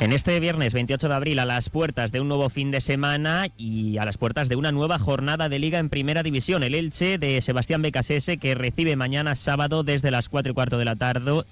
En este viernes 28 de abril, a las puertas de un nuevo fin de semana y a las puertas de una nueva jornada de liga en Primera División, el Elche de Sebastián Becasese, que recibe mañana sábado desde las 4 y cuarto de la tarde,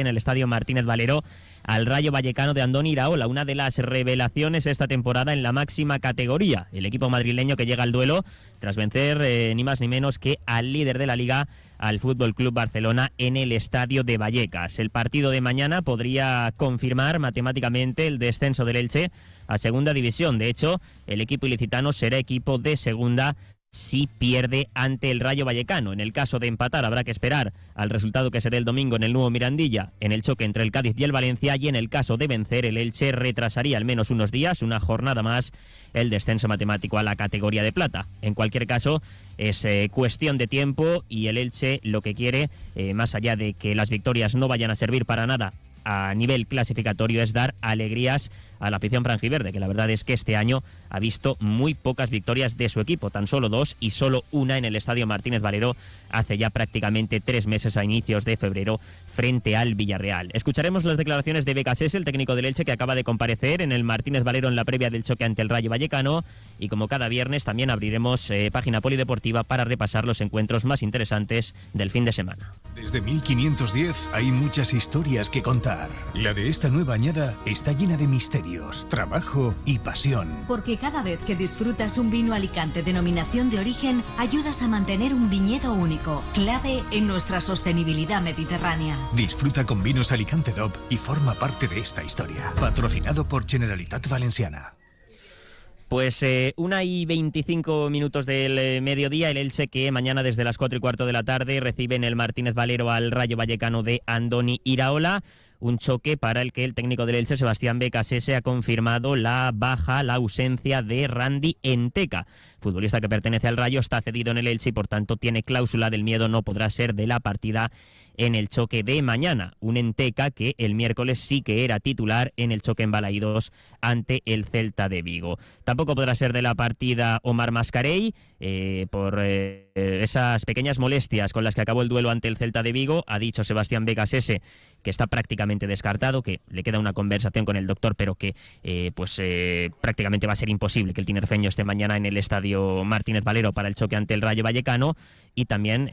en el Estadio Martínez Valero al Rayo Vallecano de Andoni Iraola, una de las revelaciones esta temporada en la máxima categoría. El equipo madrileño que llega al duelo tras vencer eh, ni más ni menos que al líder de la liga, al Fútbol Club Barcelona en el estadio de Vallecas. El partido de mañana podría confirmar matemáticamente el descenso del Elche a segunda división. De hecho, el equipo ilicitano será equipo de segunda si pierde ante el Rayo Vallecano. En el caso de empatar habrá que esperar al resultado que será el domingo en el nuevo Mirandilla, en el choque entre el Cádiz y el Valencia, y en el caso de vencer el Elche retrasaría al menos unos días, una jornada más, el descenso matemático a la categoría de plata. En cualquier caso, es eh, cuestión de tiempo y el Elche lo que quiere, eh, más allá de que las victorias no vayan a servir para nada a nivel clasificatorio es dar alegrías a la afición franjiverde, que la verdad es que este año ha visto muy pocas victorias de su equipo, tan solo dos y solo una en el Estadio Martínez Valero hace ya prácticamente tres meses a inicios de febrero frente al Villarreal. Escucharemos las declaraciones de Becasés, el técnico del Elche, que acaba de comparecer en el Martínez Valero en la previa del choque ante el Rayo Vallecano y como cada viernes también abriremos eh, página polideportiva para repasar los encuentros más interesantes del fin de semana. Desde 1510 hay muchas historias que contar. La de esta nueva añada está llena de trabajo y pasión. Porque cada vez que disfrutas un vino Alicante denominación de origen, ayudas a mantener un viñedo único, clave en nuestra sostenibilidad mediterránea. Disfruta con vinos Alicante DOP y forma parte de esta historia. Patrocinado por Generalitat Valenciana. Pues eh, una y 25 minutos del eh, mediodía, el Elche que mañana desde las 4 y cuarto de la tarde recibe en el Martínez Valero al Rayo Vallecano de Andoni Iraola un choque para el que el técnico del Elche, Sebastián Becasese, ha confirmado la baja, la ausencia de Randy Enteca. Futbolista que pertenece al Rayo, está cedido en el Elche y por tanto tiene cláusula del miedo, no podrá ser de la partida en el choque de mañana. Un Enteca que el miércoles sí que era titular en el choque en Balaidos ante el Celta de Vigo. Tampoco podrá ser de la partida Omar Mascarey eh, por eh, esas pequeñas molestias con las que acabó el duelo ante el Celta de Vigo. Ha dicho Sebastián Becasese que está prácticamente descartado, que le queda una conversación con el doctor, pero que eh, pues prácticamente va a ser imposible que el tinerfeño esté mañana en el estadio Martínez Valero para el choque ante el Rayo Vallecano y también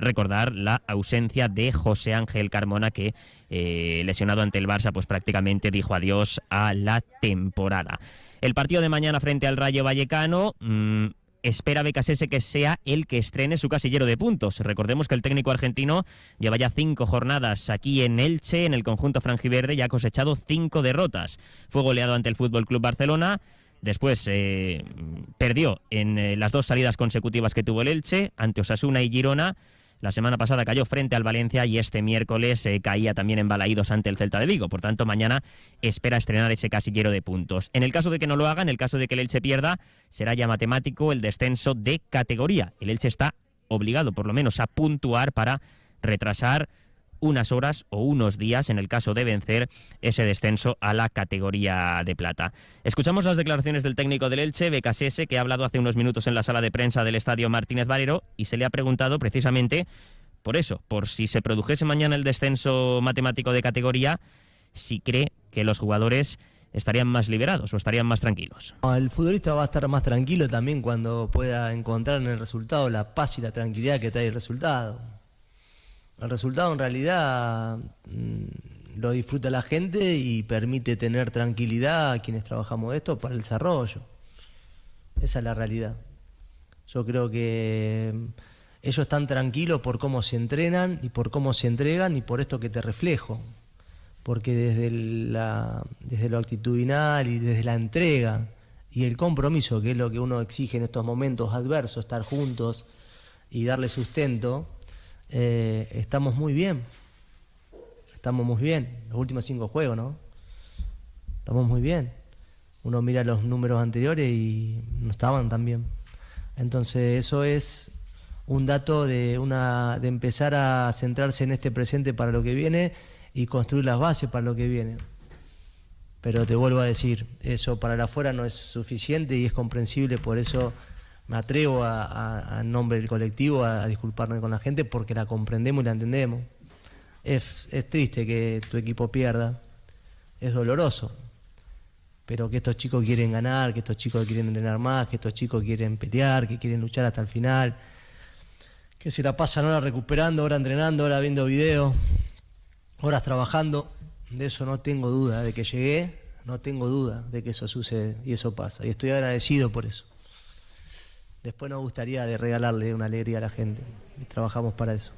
recordar la ausencia de José Ángel Carmona, que eh, lesionado ante el Barça, pues prácticamente dijo adiós a la temporada. El partido de mañana frente al Rayo Vallecano. Mm, espera Becasese que sea el que estrene su casillero de puntos. Recordemos que el técnico argentino lleva ya cinco jornadas aquí en Elche, en el conjunto franjiverde, y ha cosechado cinco derrotas. Fue goleado ante el Fútbol Club Barcelona. Después eh, perdió en eh, las dos salidas consecutivas que tuvo el Elche, ante Osasuna y Girona. La semana pasada cayó frente al Valencia y este miércoles eh, caía también en Balaídos ante el Celta de Vigo. Por tanto, mañana espera estrenar ese casillero de puntos. En el caso de que no lo haga, en el caso de que el Elche pierda, será ya matemático el descenso de categoría. El Elche está obligado, por lo menos, a puntuar para retrasar unas horas o unos días en el caso de vencer ese descenso a la categoría de plata. Escuchamos las declaraciones del técnico del Elche, Becasese, que ha hablado hace unos minutos en la sala de prensa del estadio Martínez Valero y se le ha preguntado precisamente por eso, por si se produjese mañana el descenso matemático de categoría, si cree que los jugadores estarían más liberados o estarían más tranquilos. El futbolista va a estar más tranquilo también cuando pueda encontrar en el resultado la paz y la tranquilidad que trae el resultado. El resultado en realidad mm, lo disfruta la gente y permite tener tranquilidad a quienes trabajamos de esto para el desarrollo. Esa es la realidad. Yo creo que mm, ellos están tranquilos por cómo se entrenan y por cómo se entregan y por esto que te reflejo. Porque desde, la, desde lo actitudinal y desde la entrega y el compromiso, que es lo que uno exige en estos momentos adversos, estar juntos y darle sustento, eh, estamos muy bien. Estamos muy bien. Los últimos cinco juegos, ¿no? Estamos muy bien. Uno mira los números anteriores y no estaban tan bien. Entonces eso es un dato de, una, de empezar a centrarse en este presente para lo que viene y construir las bases para lo que viene. Pero te vuelvo a decir, eso para la afuera no es suficiente y es comprensible, por eso me atrevo a, nombre del colectivo a, disculparme con la gente porque la comprendemos y la entendemos. Es, es triste que tu equipo pierda, es doloroso, pero que estos chicos quieren ganar, que estos chicos quieren entrenar más, que estos chicos quieren pelear, que quieren luchar hasta el final, que se la pasan ahora recuperando, ahora entrenando, ahora viendo videos, horas trabajando. De eso no tengo duda, de que llegué, no tengo duda de que eso sucede y eso pasa. Y estoy agradecido por eso. Después nos gustaría de regalarle una alegría a la gente y trabajamos para eso.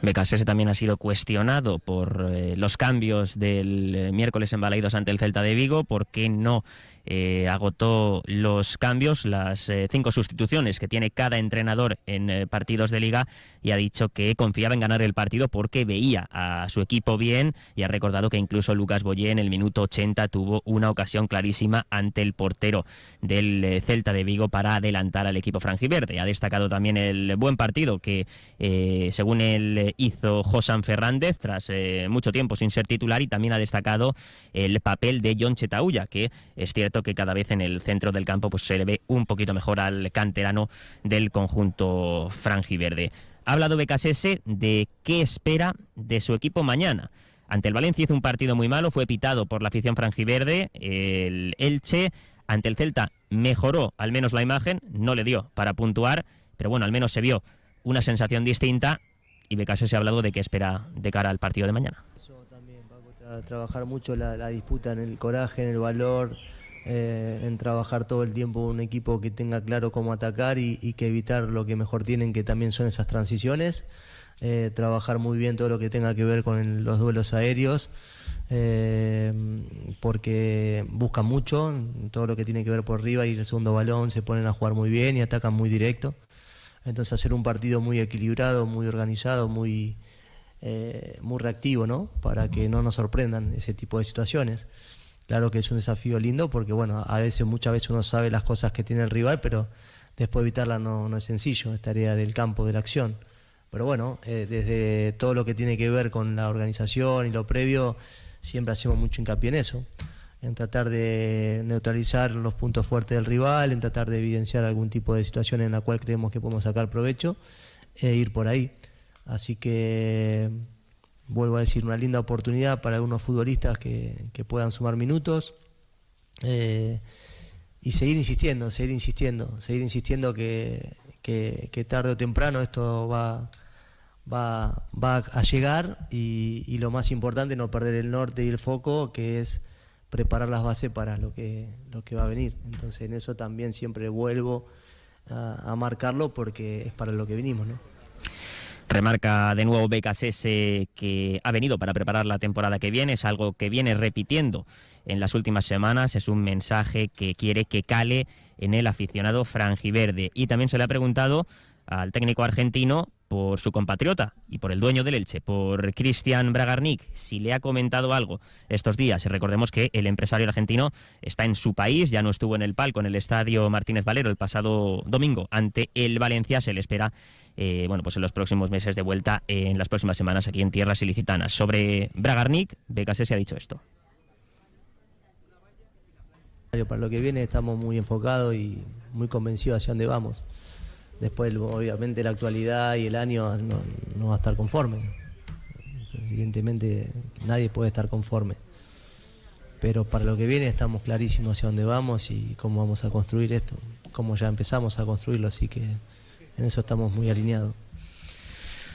Becasese también ha sido cuestionado por eh, los cambios del eh, miércoles en Balaidos ante el Celta de Vigo, por qué no eh, agotó los cambios, las eh, cinco sustituciones que tiene cada entrenador en eh, partidos de liga y ha dicho que confiaba en ganar el partido porque veía a su equipo bien y ha recordado que incluso Lucas Boyé en el minuto 80 tuvo una ocasión clarísima ante el portero del Celta de Vigo para adelantar al equipo franjiverde. Ha destacado también el buen partido que según él hizo Josan Fernández tras mucho tiempo sin ser titular y también ha destacado el papel de John Chetaulla que es cierto que cada vez en el centro del campo pues se le ve un poquito mejor al canterano del conjunto franjiverde. Ha hablado Becasese de qué espera de su equipo mañana. Ante el Valencia hizo un partido muy malo, fue pitado por la afición franjiverde, el Elche ante el Celta mejoró al menos la imagen, no le dio para puntuar, pero bueno, al menos se vio una sensación distinta y Becasese ha hablado de qué espera de cara al partido de mañana. Eso también, a trabajar mucho la, la disputa en el coraje, en el valor, eh, en trabajar todo el tiempo un equipo que tenga claro cómo atacar y, que evitar lo que mejor tienen, que también son esas transiciones. Eh, trabajar muy bien todo lo que tenga que ver con los duelos aéreos, eh, porque buscan mucho, todo lo que tiene que ver por arriba y el segundo balón se ponen a jugar muy bien y atacan muy directo. Entonces hacer un partido muy equilibrado, muy organizado, muy, muy reactivo, ¿no? Para que no nos sorprendan ese tipo de situaciones. Claro que es un desafío lindo porque, bueno, a veces, muchas veces uno sabe las cosas que tiene el rival, pero después evitarla no, no es sencillo, es tarea del campo, de la acción. Pero bueno, eh, desde todo lo que tiene que ver con la organización y lo previo, siempre hacemos mucho hincapié en eso, en tratar de neutralizar los puntos fuertes del rival, en tratar de evidenciar algún tipo de situación en la cual creemos que podemos sacar provecho e ir por ahí. Así que vuelvo a decir, una linda oportunidad para algunos futbolistas que, puedan sumar minutos. Eh, y seguir insistiendo, seguir insistiendo, seguir insistiendo que, tarde o temprano esto va, va, va a llegar y, lo más importante, no perder el norte y el foco, que es preparar las bases para lo que, lo que va a venir. Entonces en eso también siempre vuelvo a, marcarlo porque es para lo que venimos. ¿no? Remarca de nuevo Becasese que ha venido para preparar la temporada que viene, es algo que viene repitiendo en las últimas semanas, es un mensaje que quiere que cale en el aficionado franjiverde. Y también se le ha preguntado al técnico argentino por su compatriota y por el dueño del Elche, por Cristian Bragarnik, si le ha comentado algo estos días. Recordemos que el empresario argentino está en su país, ya no estuvo en el palco en el estadio Martínez Valero el pasado domingo ante el Valencia, se le espera eh, bueno, pues en los próximos meses de vuelta, en las próximas semanas aquí en tierras ilicitanas. Sobre Bragarnik, Becase se ha dicho esto. Para lo que viene estamos muy enfocados y muy convencidos hacia dónde vamos. Después, obviamente, la actualidad y el año no, va a estar conforme. Evidentemente, nadie puede estar conforme. Pero para lo que viene estamos clarísimos hacia dónde vamos y cómo vamos a construir esto, cómo ya empezamos a construirlo, así que en eso estamos muy alineados.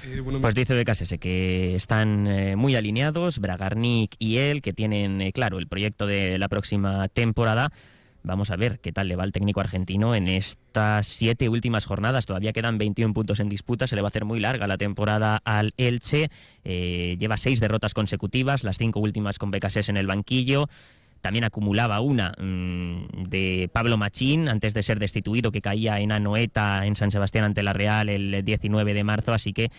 Eh, pues dice Becasese que están eh, muy alineados, Bragarnik y él, que tienen eh, claro el proyecto de la próxima temporada. Vamos a ver qué tal le va al técnico argentino en estas siete últimas jornadas. Todavía quedan 21 puntos en disputa. Se le va a hacer muy larga la temporada al Elche. lleva seis derrotas consecutivas, las cinco últimas con Becasés en el banquillo. También acumulaba una mm, de Pablo Machín antes de ser destituido, que caía en Anoeta en San Sebastián ante la Real el 19 de marzo. Así que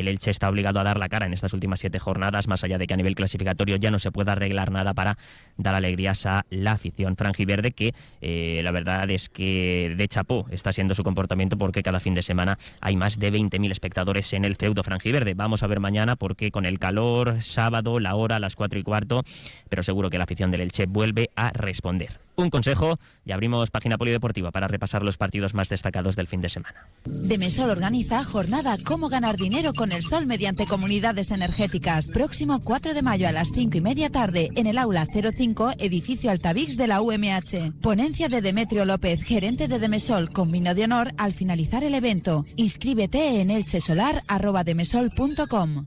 el Elche está obligado a dar la cara en estas últimas siete jornadas, más allá de que a nivel clasificatorio ya no se pueda arreglar nada para dar alegrías a la afición franjiverde, que eh, la verdad es que de chapó está siendo su comportamiento porque cada fin de semana hay más de 20.000 espectadores en el feudo franjiverde. Vamos a ver mañana porque con el calor, sábado, la hora, las cuatro y cuarto, pero seguro que la afición del Elche vuelve a responder. Un consejo y abrimos página polideportiva para repasar los partidos más destacados del fin de semana. Demesol organiza jornada Cómo ganar dinero con el sol mediante comunidades energéticas. Próximo 4 de mayo a las 5 y media tarde en el aula 05, edificio Altavix de la UMH. Ponencia de Demetrio López, gerente de Demesol, con vino de honor al finalizar el evento. Inscríbete en elchesolar.demesol.com.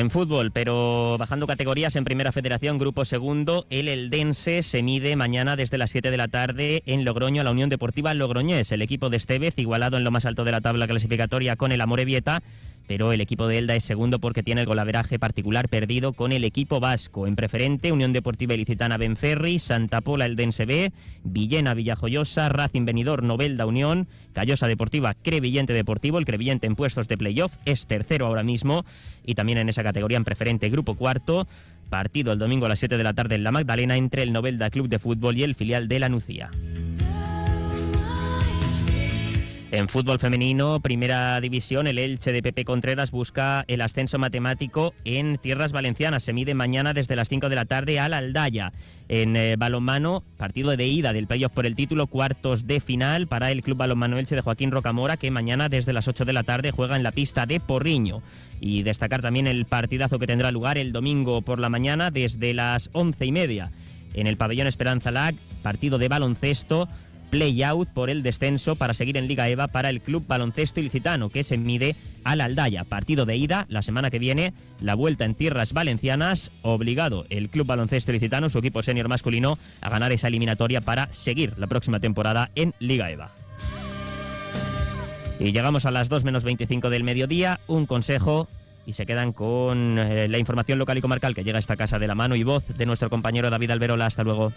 En fútbol, pero bajando categorías en Primera Federación, Grupo Segundo, el Eldense se mide mañana desde las 7 de la tarde en Logroño a la Unión Deportiva Logroñés. El equipo de Estevez, igualado en lo más alto de la tabla clasificatoria con el Amorebieta, pero el equipo de Elda es segundo porque tiene el golaveraje particular perdido con el equipo vasco. En preferente, Unión Deportiva Ilicitana Benferri, Santa Pola Eldense B, Villena Villajoyosa, Racing Benidorm Novelda Unión, Callosa Deportiva Crevillente Deportivo, el Crevillente en puestos de playoff es tercero ahora mismo y también en esa categoría en preferente grupo cuarto. Partido el domingo a las 7 de la tarde en la Magdalena entre el Novelda Club de Fútbol y el filial de la Nucía. En fútbol femenino, primera división, el Elche de Pepe Contreras busca el ascenso matemático en tierras valencianas. Se mide mañana desde las 5 de la tarde al Aldaya. En eh, balonmano, partido de ida del playoff por el título, cuartos de final para el Club Balonmano Elche de Joaquín Rocamora, que mañana desde las 8 de la tarde juega en la pista de Porriño. Y destacar también el partidazo que tendrá lugar el domingo por la mañana desde las 11 y media en el pabellón Esperanza Lag, partido de baloncesto play-out por el descenso para seguir en Liga EVA para el Club Baloncesto Ilicitano, que se mide al Aldaya. Partido de ida la semana que viene, la vuelta en tierras valencianas, obligado el Club Baloncesto Ilicitano, su equipo senior masculino, a ganar esa eliminatoria para seguir la próxima temporada en Liga EVA. Y llegamos a las 2 menos 25 del mediodía, un consejo y se quedan con eh, la información local y comarcal que llega a esta casa de la mano y voz de nuestro compañero David Alberola. Hasta luego.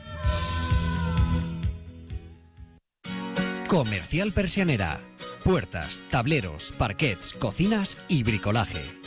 Comercial Persianera. Puertas, tableros, parquets, cocinas y bricolaje